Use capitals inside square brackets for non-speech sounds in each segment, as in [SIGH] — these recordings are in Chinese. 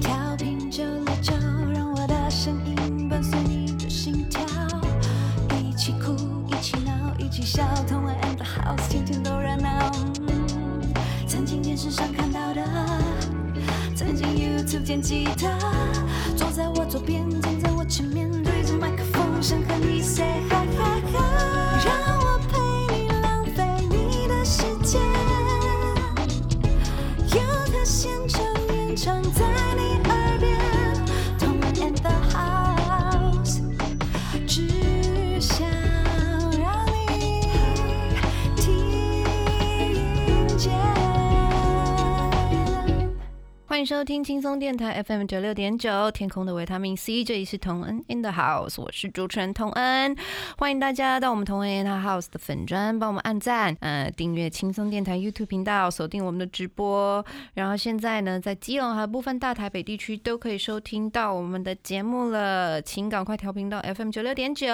调频九六九，让我的声音伴随你的心跳，一起哭，一起闹，一起笑，同玩 and the house，天天都热闹。曾经电视上看到的，曾经 YouTube 见吉他，坐在我左边，欢迎收听轻松电台 FM 九六点九，天空的维他命 C，这里是童恩 in the house，我是主持人童恩，欢迎大家到我们同恩 in the house 的粉砖，帮我们按赞，呃，订阅轻松电台 YouTube 频道，锁定我们的直播。然后现在呢，在基隆还有部分大台北地区都可以收听到我们的节目了，请赶快调频到 FM 九六点九，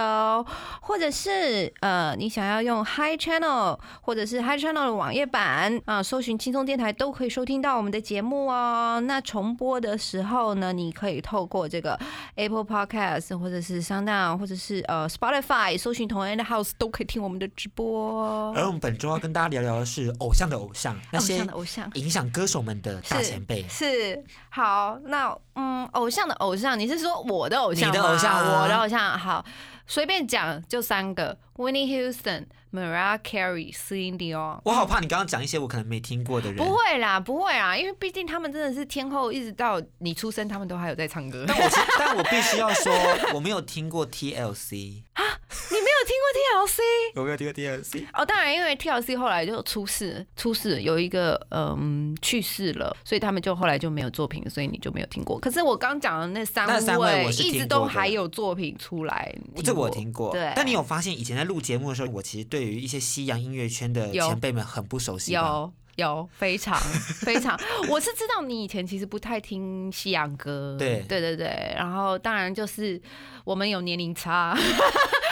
或者是呃，你想要用 Hi Channel 或者是 Hi Channel 的网页版啊、搜寻轻松电台都可以收听到我们的节目哦。那重播的时候呢，你可以透过这个 Apple Podcast 或者是 Sound 或者是呃 Spotify 搜寻同样的 House 都可以听我们的直播。而我们本周要跟大家聊聊的是偶像的偶像，那偶些偶像影响歌手们的大前辈。是好，那嗯，偶像的偶像，你是说我的偶像？你的偶像啊我的偶像，好，随便讲就三个：Winnie Houston、Mariah Carey、Celine Dion。我好怕你刚刚讲一些我可能没听过的人。不会啦，不会啦，因为毕竟他们真的是天后，一直到你出生，他们都还有在唱歌。但我是 [LAUGHS] 但我必须要说，我没有听过 TLC，啊你没有听过 TLC？我没有听过 TLC。哦，当然，因为 TLC 后来就出事，出事有一个嗯去世了，所以他们就后来就没有作品，所以你就没有听过。可是我刚讲的那三位一直都还有作品出来，这个我听过，对，但你有发现以前在录节目的时候，我其实对于一些西洋音乐圈的前辈们很不熟悉吧。有有非常非常，我是知道你以前其实不太听西洋歌，对。对对对，然后当然就是我们有年龄差，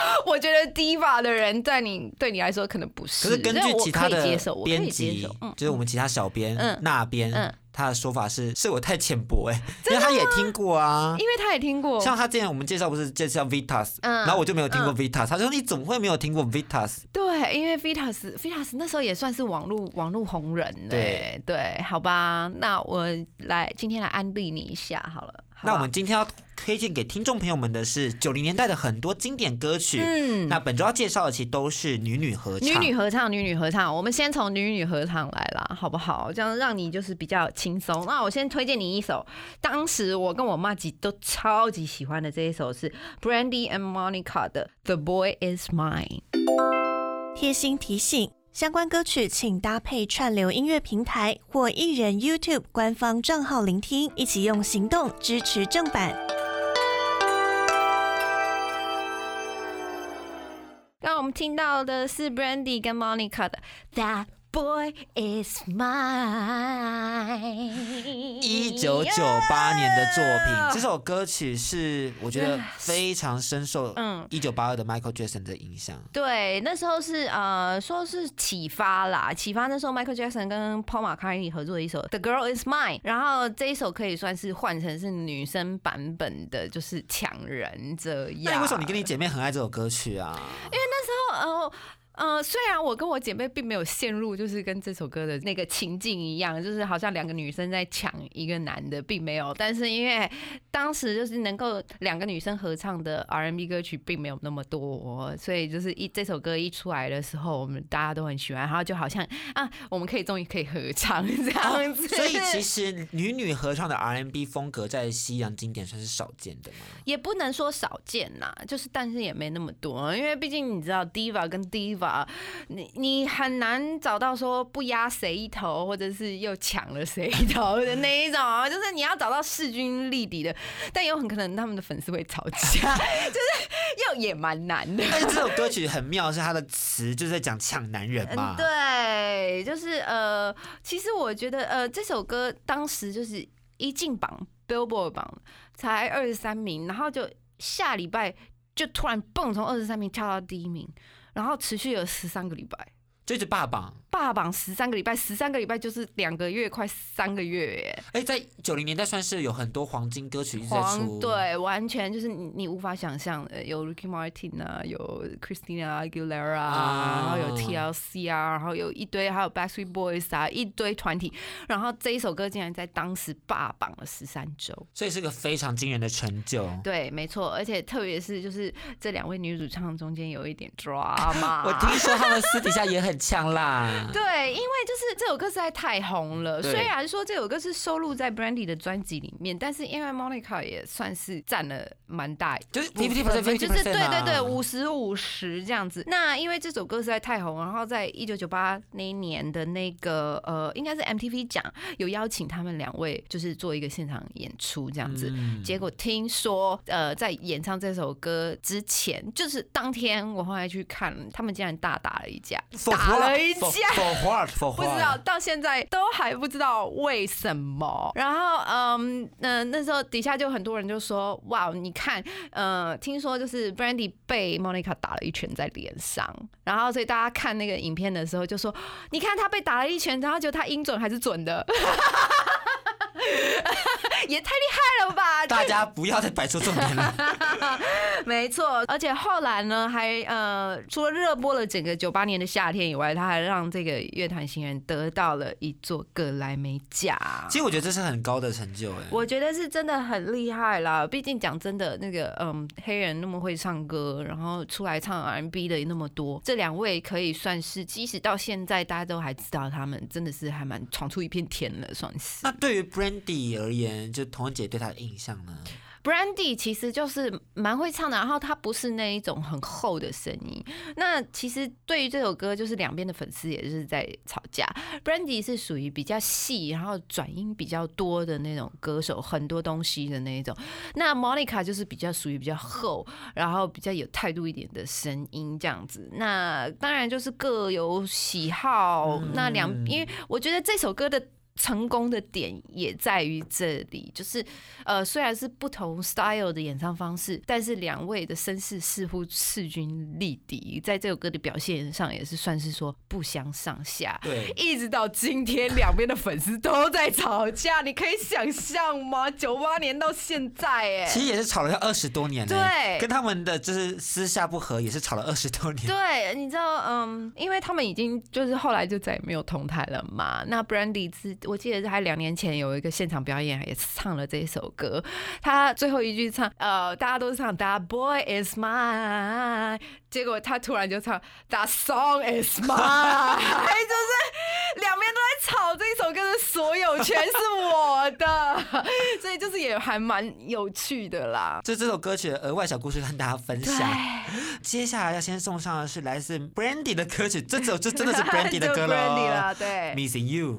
[LAUGHS] 我觉得 diva 的人在你对你来说可能不是，可是根据其他的编辑，嗯，就是我们其他小编嗯那边嗯，他的说法是是我太浅薄哎，因为他也听过啊。因为他也听过，像他之前我们介绍不是介绍 Vitas，嗯然后我就没有听过嗯。Vitas，他说你怎么会没有听过 Vitas？对，因为 Vitas Vitas 那时候也算是网络网络红人对，对，好吧，那我来今天来安利你一下好了。好那我们今天要推荐给听众朋友们的是九零年代的很多经典歌曲。嗯那本周要介绍的其实都是女女合唱。女女合唱，女女合唱，我们先从女女合唱来啦，好不好？这样让你就是比较轻松。那我先推荐你一首，当时我跟我妈吉都超级喜欢的这一首是 Brandy and Monica 的《The Boy Is Mine》。贴心提醒：相关歌曲请搭配串流音乐平台或艺人 YouTube 官方账号聆听，一起用行动支持正版。刚我们听到的是 Brandy 跟 Monica 的《That Boy Is Mine》。一九九八年的作品，这首歌曲是我觉得非常深受嗯一九八二的 Michael Jackson 的影响。对，那时候是呃，说是启发啦，启发那时候 Michael Jackson 跟 Paul McCartney 合作的一首《The Girl Is Mine》，然后这一首可以算是换成是女生版本的，就是抢人这样。那你为什么你跟你姐妹很爱这首歌曲啊？因为那时候呃呃，虽然我跟我姐妹并没有陷入就是跟这首歌的那个情境一样，就是好像两个女生在抢一个男的，并没有。但是因为当时就是能够两个女生合唱的 R&B 歌曲并没有那么多，所以就是一这首歌一出来的时候，我们大家都很喜欢，然后就好像啊，我们可以终于可以合唱这样子。哦所以其 [LAUGHS] 实女女合唱的 R&B 风格在西洋经典算是少见的嘛。也不能说少见呐，就是但是也没那么多，因为毕竟你知道 diva 跟 diva，你你很难找到说不压谁一头，或者是又抢了谁一头的那一种，就是你要找到势均力敌的，但有很可能他们的粉丝会吵架，[LAUGHS] 就是又也蛮难的。但是这首歌曲很妙，是它的词就是在讲抢男人嘛。嗯，对，就是呃，其实我觉得呃，这首歌当时就是一进榜 Billboard 榜才二十三名，然后就下礼拜就突然蹦从二十三名跳到第一名，然后持续了十三个礼拜。这是霸榜。霸榜十三个礼拜，十三个礼拜就是两个月，快三个月耶。哎，在九零年代算是有很多黄金歌曲一直在黄出，，对，完全就是你你无法想象的，有 Ricky Martin 啊，有 Christina Aguilera 啊，啊然后有 TLC 啊，然后有一堆，还有 Backstreet Boys 啊，一堆团体，然后这一首歌竟然在当时霸榜了十三周。所以是个非常惊人的成就。对，没错，而且特别是就是这两位女主唱中间有一点 drama，[LAUGHS] 我听说他们私底下也很呛辣。对，因为就是这首歌实在太红了。虽然说这首歌是收录在 Brandy 的专辑里面，但是因为 Monica 也算是占了蛮大就是 fifty percent 就是对对对，五十五十这样子。那因为这首歌实在太红，然后在一九九八那一年的那个呃，应该是 MTV 奖有邀请他们两位，就是做一个现场演出这样子。嗯结果听说，呃，在演唱这首歌之前，就是当天我后来去看，他们竟然大打了一架，打了一架。For what? For 不知？道到现在都还不知道为什么。然后，嗯，那、那时候底下就很多人就说：“哇，你看，呃，听说就是 Brandy 被 Monica 打了一拳在脸上，然后所以大家看那个影片的时候就说：你看他被打了一拳，然后就他音准还是准的。” [LAUGHS] 也太厉害了吧！大家不要再摆出重点了。[LAUGHS] 没错，而且后来呢，还呃，除了热播了整个九八年的夏天以外，他还让这个乐团新人得到了一座格莱美奖。其实我觉得这是很高的成就，哎，我觉得是真的很厉害啦，毕竟讲真的，那个嗯，黑人那么会唱歌，然后出来唱 R&B 的也那么多，这两位可以算是，即使到现在大家都还知道他们，真的是还蛮闯出一片天了，算是。那对于 Brandy 而言，就彤姐对她的印象呢？Brandy 其实就是蛮会唱的，然后他不是那一种很厚的声音。那其实对于这首歌，就是两边的粉丝也是在吵架。Brandy 是属于比较细，然后转音比较多的那种歌手，很多东西的那一种。那 Monica 就是比较属于比较厚，然后比较有态度一点的声音这样子。那当然就是各有喜好。那两因为我觉得这首歌的。成功的点也在于这里，就是呃，虽然是不同 style 的演唱方式，但是两位的声势似乎势均力敌，在这首歌的表现上也是算是说不相上下。对，一直到今天，两边的粉丝都在吵架，你可以想象吗？九八年到现在，哎，其实也是吵了要二十多年了，对跟他们的就是私下不和也是吵了二十多年。对，你知道，嗯，因为他们已经就是后来就再也没有同台了嘛。那 Brandy 是我记得是还两年前有一个现场表演，也是唱了这首歌。他最后一句唱，呃，大家都唱 That boy is mine，结果他突然就唱 That song is mine，[LAUGHS] 就是权是我的，[LAUGHS] 所以就是也还蛮有趣的啦。就这首歌曲的额外小故事跟大家分。享。接下来要先送上的是来自 Brandy 的歌曲，这首这真的是 [LAUGHS] Brandy 的就歌了啦，对。，Missing You。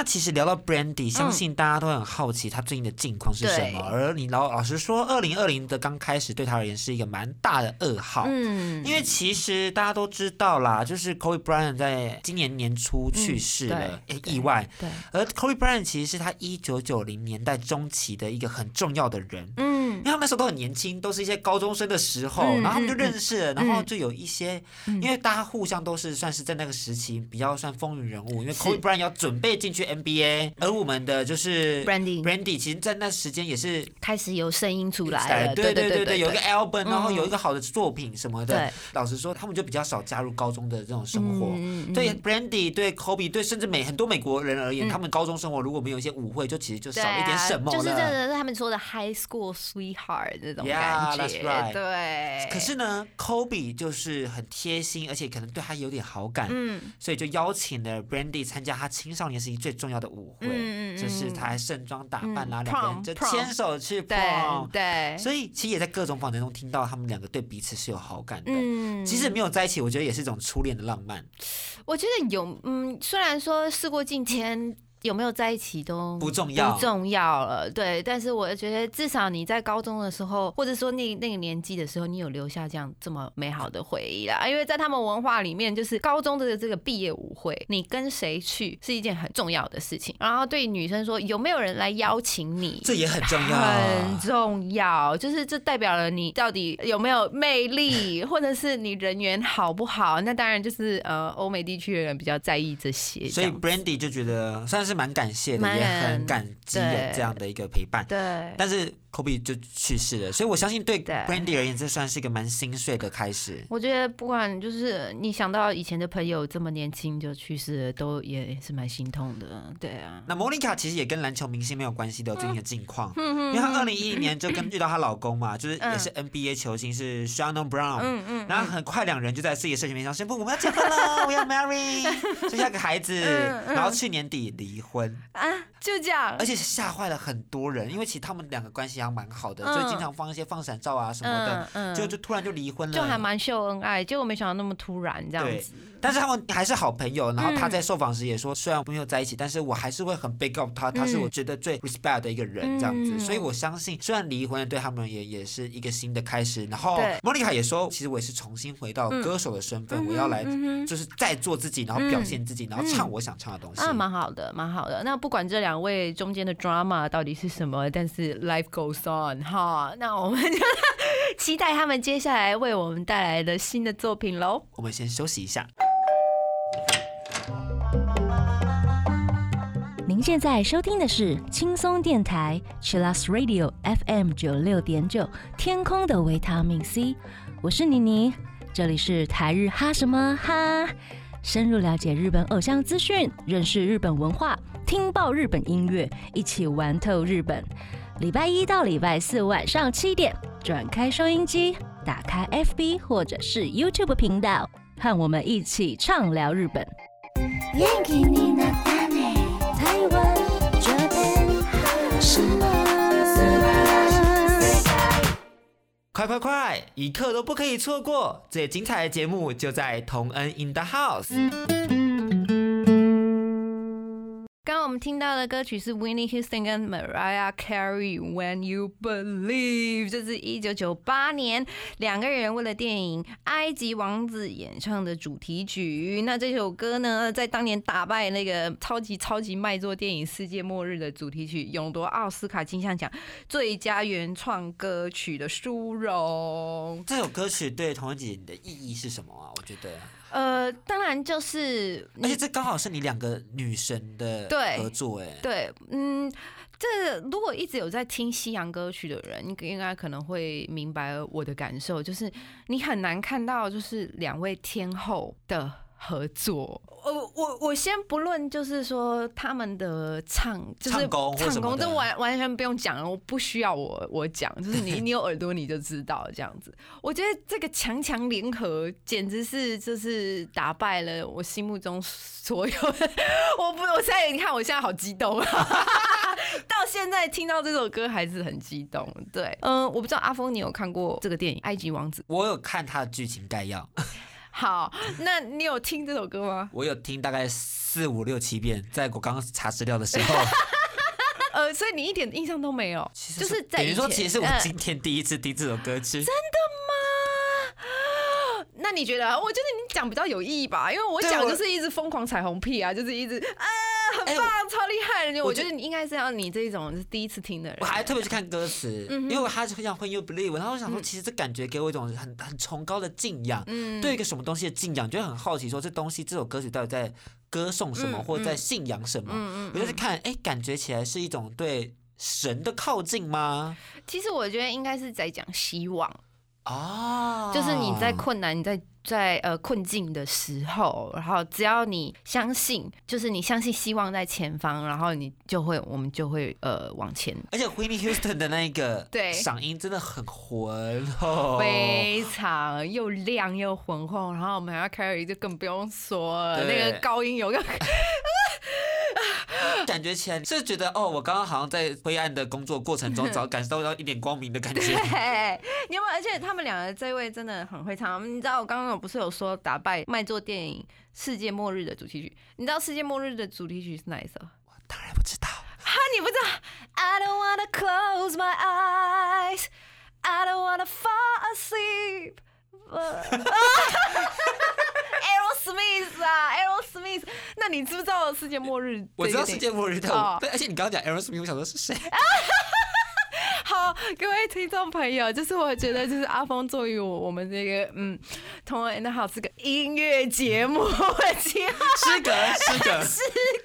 那其实聊到 Brandy，相信大家都很好奇他最近的近况是什对。么。而你老老实说，二零二零的刚开始对他而言是一个蛮大的噩耗。嗯。因为其实大家都知道啦，就是 Kobe Bryant 在今年年初去世了，嗯意外。对，而 Kobe Bryant 其实是他一九九零年代中期的一个很重要的人，嗯。因为他们那时候都很年轻，都是一些高中生的时候，嗯然后他们就认识了，嗯然后就有一些，因为大家互相都是算是在那个时期比较算风云人物，因为是。Kobe Bryant 要准备进去 NBA，而我们的就是，Brandy Brandy，其实在那时间也是。开始有声音出来了，哎对对对对，有一个 album，然后嗯有一个好的作品什么的。老实说，他们就比较少加入高中的这种生活。嗯对 Brandy、对 Kobe、对甚至美很多美国人而言，嗯他们高中生活如果没有一些舞会，就其实就少了一点什么了。就是这个是他们说的 high school sweetheart 这种感觉 right. 对。可是呢，Kobe 就是很贴心，而且可能对他有点好感，嗯，所以就邀请了 Brandy 参加他青少年时期最重要的舞会，嗯嗯嗯就是他还盛装打扮啦，嗯两个人就牵手去碰对，所以其实也在各种访谈中听到他们两个对彼此是有好感的。嗯即使没有在一起，我觉得也是一种初恋的浪漫。我觉得有，嗯，虽然说事过境迁。有没有在一起都不重要不重要了。对，但是我觉得至少你在高中的时候，或者说那那个年纪的时候，你有留下这样这么美好的回忆啦。因为在他们文化里面，就是高中的这个毕业舞会，你跟谁去是一件很重要的事情。然后对女生说，有没有人来邀请你？这也很重要，很重要，就是这代表了你到底有没有魅力，或者是你人缘好不好？那当然就是呃，欧美地区的人比较在意这些。所以 Brandy 就觉得算是蛮感谢的，也很感激有这样的一个陪伴。对但是 Kobe 就去世了，所以我相信对对。Brandy 而言，这算是一个蛮心碎的开始。我觉得不管就是你想到以前的朋友这么年轻就去世了，都也是蛮心痛的。对啊，那 Monica 其实也跟篮球明星没有关系的、哦，最近的近况，嗯因为她二零一零年就跟遇到她老公嘛，[LAUGHS] 就是嗯也是 NBA 球星是 Shannon Brown，嗯嗯，然后很快两人就在自己的社群媒体上宣布我们要结婚了，[LAUGHS] 我要 marry，生下个孩子，然后去年底离婚，啊，就这样。而，且吓坏了很多人，因为其实他们两个关系还蛮好的，嗯。所以经常放一些放闪照啊什么的，嗯就就突然就离婚了，就还蛮秀恩爱，结果没想到那么突然这样子。但是他们还是好朋友，然后他嗯在受访时也说，虽然没有在一起，但是我还是会很 big up 他，他是我觉得最 respect 的一个人这样子，嗯所以我相信，虽然离婚了对他们也也是一个新的开始。然后对莫妮卡也说，其实我也是重新回到嗯歌手的身份，嗯我要来就是再做自己，然后表现自己，然后唱我想唱的东西。啊，蛮好的，蛮好的。那不管这两位中间的 drama 到底是什么，但是 life goes on 哈。那我们就期待他们接下来为我们带来的新的作品喽。我们先休息一下。现在收听的是轻松电台 Chillus Radio FM 九六点九，天空的维他命 C，我是妮妮，这里是台日哈什么哈，深入了解日本偶像资讯，认识日本文化，听爆日本音乐，一起玩透日本。礼拜一到礼拜四晚上七点，转开收音机，打开 FB 或者是 YouTube 频道，和我们一起畅聊日本。快快快，一刻都不可以错过！最精彩的节目就在同恩 in the house。刚刚我们听到的歌曲是 Winnie Houston 跟 Mariah Carey When You Believe，这是一九九八年两个人为了电影《埃及王子》演唱的主题曲。那这首歌呢，在当年打败那个超级超级卖座电影《世界末日》的主题曲，勇夺奥斯卡金像奖最佳原创歌曲的殊荣。这首歌曲对童姐你的意义是什么啊？我觉得，呃，当然就是而且这刚好是你两个女神的对合作，哎，对，嗯，这如果一直有在听西洋歌曲的人，应应该可能会明白我的感受，就是你很难看到就是两位天后的合作。我我我先不论，就是说他们的唱，就是唱功唱功，这完完全不用讲了，我不需要我我讲，就是你你有耳朵你就知道这样子。[LAUGHS] 我觉得这个强强联合简直是就是打败了我心目中所有的。[LAUGHS] 我不，我现在你看我现在好激动啊！[LAUGHS] 到现在听到这首歌还是很激动。对，嗯、我不知道阿峰你有看过这个电影《埃及王子》？我有看他的剧情概要，好，那你有听这首歌吗？我有听大概四五六七遍，在我刚刚查资料的时候，[LAUGHS] 呃，所以你一点印象都没有，其实就是在等于说，其实我嗯今天第一次听这首歌曲。[GASPS] 那你觉得？我觉得你讲比较有意义吧，因为我讲就是一直疯狂彩虹屁啊，就是一直啊，很哎棒，超厉害的。我觉我觉得你应该是要你这一种是第一次听的人，我还特别去看歌词，嗯因为他就讲 When you believe，然后我想说，其实这感觉给我一种很很崇高的敬仰，嗯对一个什么东西的敬仰，就会很好奇说这东西这首歌曲到底在歌颂什么，嗯或者在信仰什么。嗯我就是看，哎，感觉起来是一种对神的靠近吗？其实我觉得应该是在讲希望，哦，就是你在困难、你在在呃困境的时候，然后只要你相信，就是你相信希望在前方，然后你就会，我们就会呃往前。而且 Whitney Houston 的那个对嗓音真的很浑厚，非常又亮又浑厚，然后我们还要 carry 就更不用说了，那个高音有个 [LAUGHS] [LAUGHS] 感觉起来是觉得哦，我刚刚好像在灰暗的工作过程中，[LAUGHS] 找感受到一点光明的感觉。对，你有没有？而且他们两个这位真的很会唱。你知道我刚刚有不是有说打败卖座电影《世界末日》的主题曲？你知道《世界末日》的主题曲是哪一首？我当然不知道哈，你不知道？I don't wanna close my eyes, I don't wanna fall asleep. [LAUGHS] Aerosmith 啊，Aerosmith，那你知不知道世界末日？我知道世界末日，但哦我对，而且你刚刚讲 Aerosmith，我想说是谁？[LAUGHS] 好，[LAUGHS] 各位听众朋友，就是我觉得，就是阿峰作为我我们这个嗯，同仁的好这个音乐节目，其诗格，诗格，[LAUGHS] 诗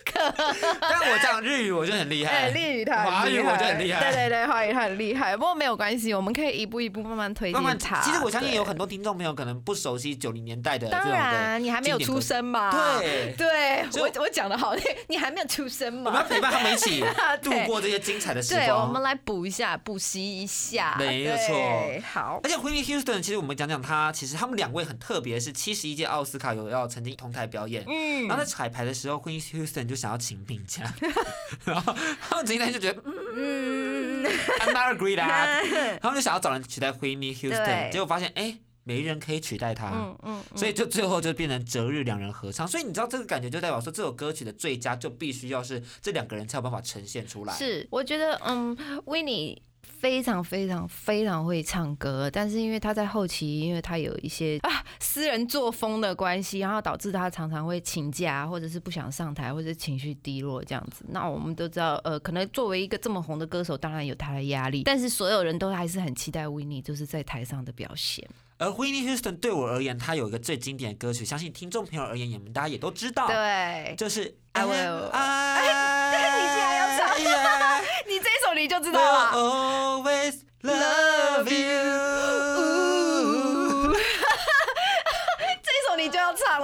歌，但我讲日语我就很厉害，哎，日语他华语我就很厉害，对对对，华语他很厉害。不过没有关系，我们可以一步一步慢慢推慢慢，荐他。其实我相信有很多听众朋友可能不熟悉九零年代的这当然，你还没有出生嘛？对对，我我讲的好，[LAUGHS] 你还没有出生嘛？我们要陪伴他们一起度过这些精彩的时对，光。我们来补一下，补习一下。没有错好。而，且 Whitney Houston，其实我们讲讲他，其实他们两位很特别，是七十一届奥斯卡有要曾经同台表演。嗯。然后在彩排的时候，Whitney Houston 就想要请病假，[LAUGHS] 然后他们曾经就觉得，嗯嗯，，I'm not agree that，[LAUGHS] 他们就想要找人取代 Whitney Houston，结果发现，哎，没人可以取代他。嗯嗯，所以就最后就变成择日两人合唱，所以你知道这个感觉就代表说这首歌曲的最佳就必须要是这两个人才有办法呈现出来。是，我觉得嗯 w i n n i 非常非常非常会唱歌，但是因为他在后期，因为他有一些啊私人作风的关系，然后导致他常常会请假，或者是不想上台，或者是情绪低落这样子。那我们都知道，呃，可能作为一个这么红的歌手，当然有他的压力，但是所有人都还是很期待 w i n n i 就是在台上的表现。而 Whitney Houston 对我而言，他有一个最经典的歌曲，相信听众朋友而言，你们大家也都知道，对，就是 I will- [LAUGHS] 哎，你竟然要唱你这一首你就知道 Will 了。always love you。这一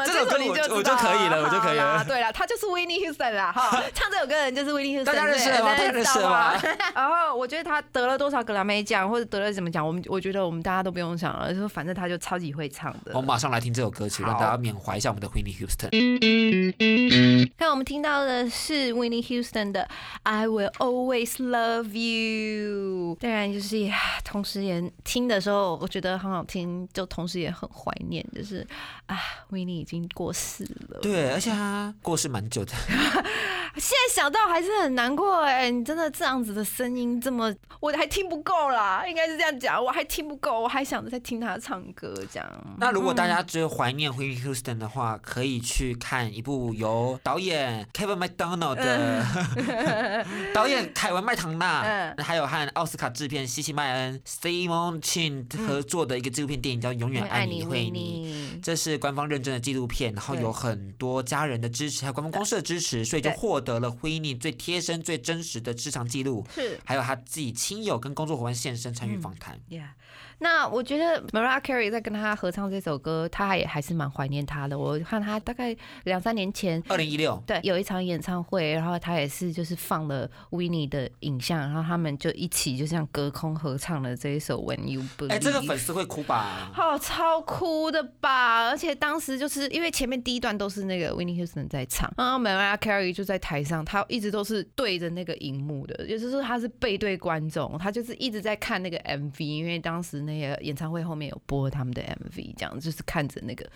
这首歌你就我我就可以了我就可以了对了，他就是 Winnie Houston 啦，哈，[LAUGHS] 唱这首歌的人就是 Winnie Houston，大家认识吗对大家认识吗？知 [LAUGHS] 道然后我觉得他得了多少格莱美奖，或者得了什么奖，我们我觉得我们大家都不用想了，说反正他就超级会唱的我。们马上来听这首歌曲，好让大家缅怀一下我们的 Whitney Houston。看我们听到的是 Winnie Houston 的 I Will Always Love You，当然就是也同时也听的时候，我觉得很好听，就同时也很怀念，就是啊，Winnie 已经过世了。对，而且他过世蛮久的，[LAUGHS] 现在想到还是很难过哎、你真的这样子的声音这么，我还听不够啦，应该是这样讲，我还听不够，我还想着在听他唱歌这样。那如果大家只有怀念 Whitney Houston 的话，可以去看一部由导演 Kevin McDonald 的 [LAUGHS] [LAUGHS] 导演凯文麦唐纳，嗯还有和奥斯卡制片西西麦恩 Simon Chin 合作的一个纪录片电影叫《永远爱你会你》。这是官方认证的纪录片，然后有很多家人的支持，还有官方公司的支持，所以就获得了辉妮最贴身、最真实的职场记录，是还有他自己亲友跟工作伙伴现身参与访谈。，Yeah。那我觉得 Mariah Carey 在跟他合唱这首歌，他也还是蛮怀念他的。我看他大概两三年前。二零一六，对，有一场演唱会，然后他也是就是放了 w i n n i e 的影像，然后他们就一起就像隔空合唱了这一首 When You Believe。哎，这个粉丝会哭吧？哦，超哭的吧！而且当时就是是因为前面第一段都是那个 Winnie Houston 在唱，然后 Mariah Carey 就在台上，他一直都是对着那个荧幕的，也就是说他是背对观众，他就是一直在看那个 MV，因为当时那个演唱会后面有播他们的 MV，这样就是看着那个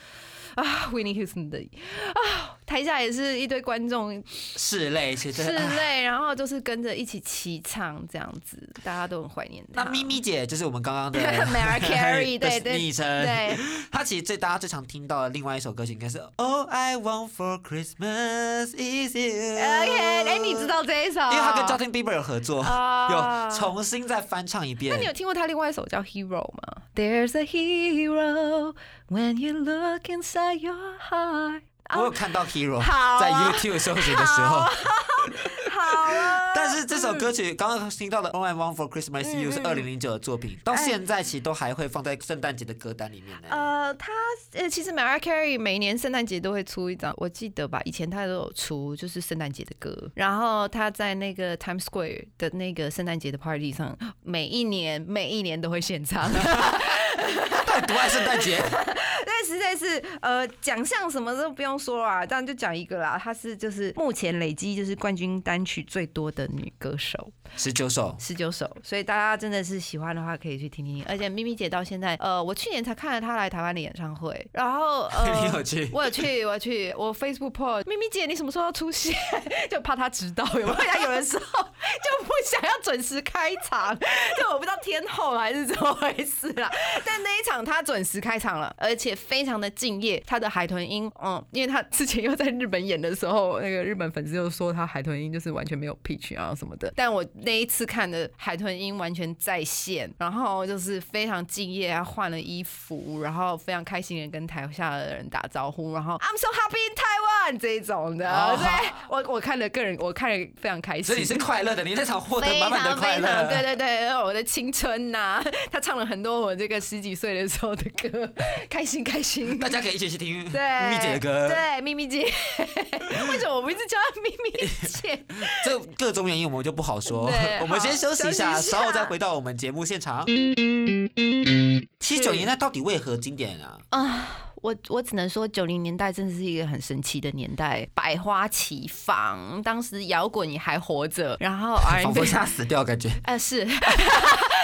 啊 Winnie Houston 的啊，台下也是一堆观众拭泪，其实拭泪，然后就是跟着一起齐唱这样子，大家都很怀念他。那咪咪姐就是我们刚刚的 [LAUGHS] Mariah Carey，的 [LAUGHS] 对对昵称。对。她其实最大家最常听到的另外一首歌曲应该是 All I Want for Christmas Is You。OK，哎、你知道这一首？因为她跟 Justin Bieber 有合作，哦 [LAUGHS] 有重新再翻唱一遍那你。有听过他另外一首叫《Hero》吗？There's a hero when you look inside your heart。我有看到 Hero 在 YouTube 搜寻的时候，但是这首歌曲刚刚听到的 All I Want for Christmas Is You 是嗯二零零九的作品，到哎现在其实都还会放在圣诞节的歌单里面呢。呃，他呃，其实 Mariah Carey 每年圣诞节都会出一张，我记得吧，以前他都有出，就是圣诞节的歌。然后他在那个 Times Square 的那个圣诞节的 party 上，每一年每一年都会献唱。[LAUGHS] 到底多爱圣诞节？[LAUGHS] 对，实在是呃奖项什么都不用说啦，当然就讲一个啦，她是就是目前累积就是冠军单曲最多的女歌手，十九首，十九首，所以大家真的是喜欢的话可以去听听。而且咪咪姐到现在，呃，我去年才看了她来台湾的演唱会，然后呃，[LAUGHS] 你有去？我有去，我有去，我 Facebook post 咪咪姐，你什么时候要出现？就怕她迟到，有没有？她有的时候就不想要准时开场，就我不知道天后还是怎么回事啦。但那一场他准时开场了，而且非常的敬业。他的海豚音，嗯，因为他之前又在日本演的时候，那个日本粉丝又说他海豚音就是完全没有 pitch 啊什么的。但我那一次看的海豚音完全在线，然后就是非常敬业，他换了衣服，然后非常开心的跟台下的人打招呼，然后 I'm so happy in Taiwan 这一种的。哦对，我我看了个人，我看了非常开心。所以你是快乐的，你那场获得非满满的快常非常，乐。对对对，我的青春呐、[LAUGHS] 他唱了很多我这个十几岁的时候的歌，开心开心。[LAUGHS] 大家可以一起去听对咪姐的歌。对，咪咪姐，[LAUGHS] 为什么我们一直叫她咪咪姐？[LAUGHS] 这各种原因我们就不好说对，我们先休息一下，稍后再回到我们节目现场。七九年代到底为何经典啊？啊，我我只能说，九零年代真的是一个很神奇的年代，百花齐放，当时摇滚也还活着，然后仿 R&B 佛吓死掉，感觉。呃是，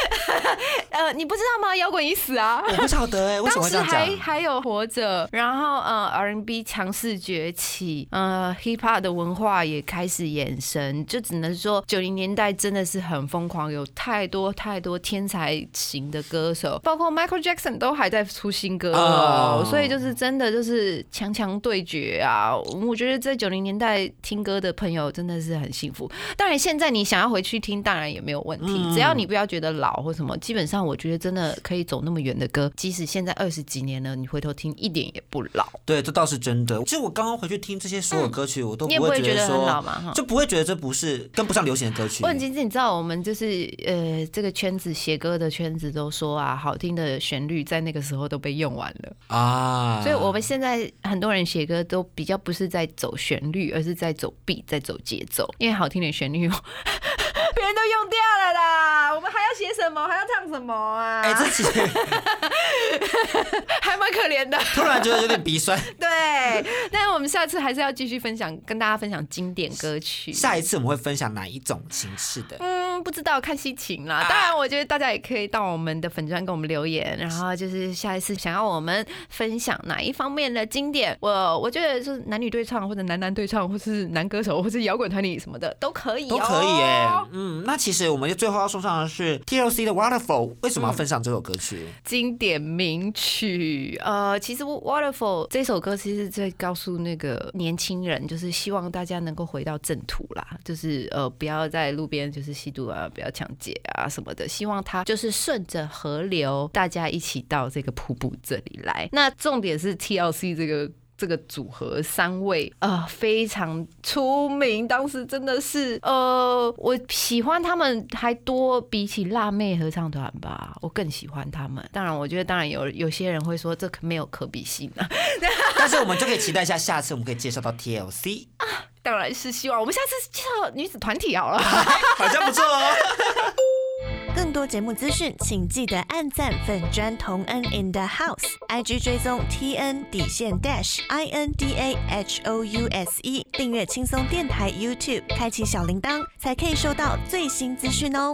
[LAUGHS] 呃你不知道吗？摇滚已死啊！我不晓得哎，[LAUGHS] 为什么这样当时还？还有活着，然后呃 R&B 强势崛起，呃 Hip Hop 的文化也开始衍生，就只能说九零年代真的是很疯狂，有太多太多天才型的歌手，包括 Michael Jackson 都还在出新歌哦哦所以就是真的就是强强对决啊！我觉得在九零年代听歌的朋友真的是很幸福。当然现在你想要回去听，当然也没有问题，嗯只要你不要觉得老或什么，基本上我觉得真的可以走那么远的歌，即使现在二十几年了，你回头听一点也不老，对，这倒是真的。其实我刚刚回去听这些所有歌曲，我都你也不会觉觉得很老说，嘛哈。就不会觉得这不是跟不上流行的歌曲。问其实你知道，我们就是呃，这个圈子写歌的圈子都说啊，好听的旋律在那个时候都被用完了，啊，所以我们现在很多人写歌都比较不是在走旋律，而是在走 beat，在走节奏，因为好听的旋律别人都用掉了啦，我们还要写什么，还要唱什么啊？哎，这其实 [LAUGHS] 还蛮可怜的。突然觉得有点鼻酸。[LAUGHS] 对，但是我们下次还是要继续分享，跟大家分享经典歌曲。下一次我们会分享哪一种形式的？嗯，不知道看心情啦。啊当然，我觉得大家也可以到我们的粉专给我们留言，然后就是下一次想要我们分享哪一方面的经典，我我觉得是男女对唱，或者男男对唱，或是男歌手，或是摇滚团体什么的都可以、哦，都可以耶。嗯，那其实我们最后要送上的是 TLC 的 Waterfall，为什么要分享这首歌曲？经典名曲，呃，其实《Waterfall》这首歌其实是在告诉那个年轻人，就是希望大家能够回到正途啦，就是呃不要在路边就是吸毒啊，不要抢劫啊什么的，希望他就是顺着河流，大家一起到这个瀑布这里来。那重点是 TLC 这个。这个组合三位呃非常出名，当时真的是呃我喜欢他们还多比起辣妹合唱团吧，我更喜欢他们。当然，我觉得当然有有些人会说这可没有可比性啊，[LAUGHS] 但是我们就可以期待一下，下次我们可以介绍到 TLC，当然是希望我们下次介绍女子团体好了。[LAUGHS] 好像不错哦。[LAUGHS] 更多节目资讯，请记得按赞粉砖同恩 in the house，IG 追踪 T N 底线 dash I N D A H O U S E，订阅轻松电台 YouTube，开启小铃铛，才可以收到最新资讯哦。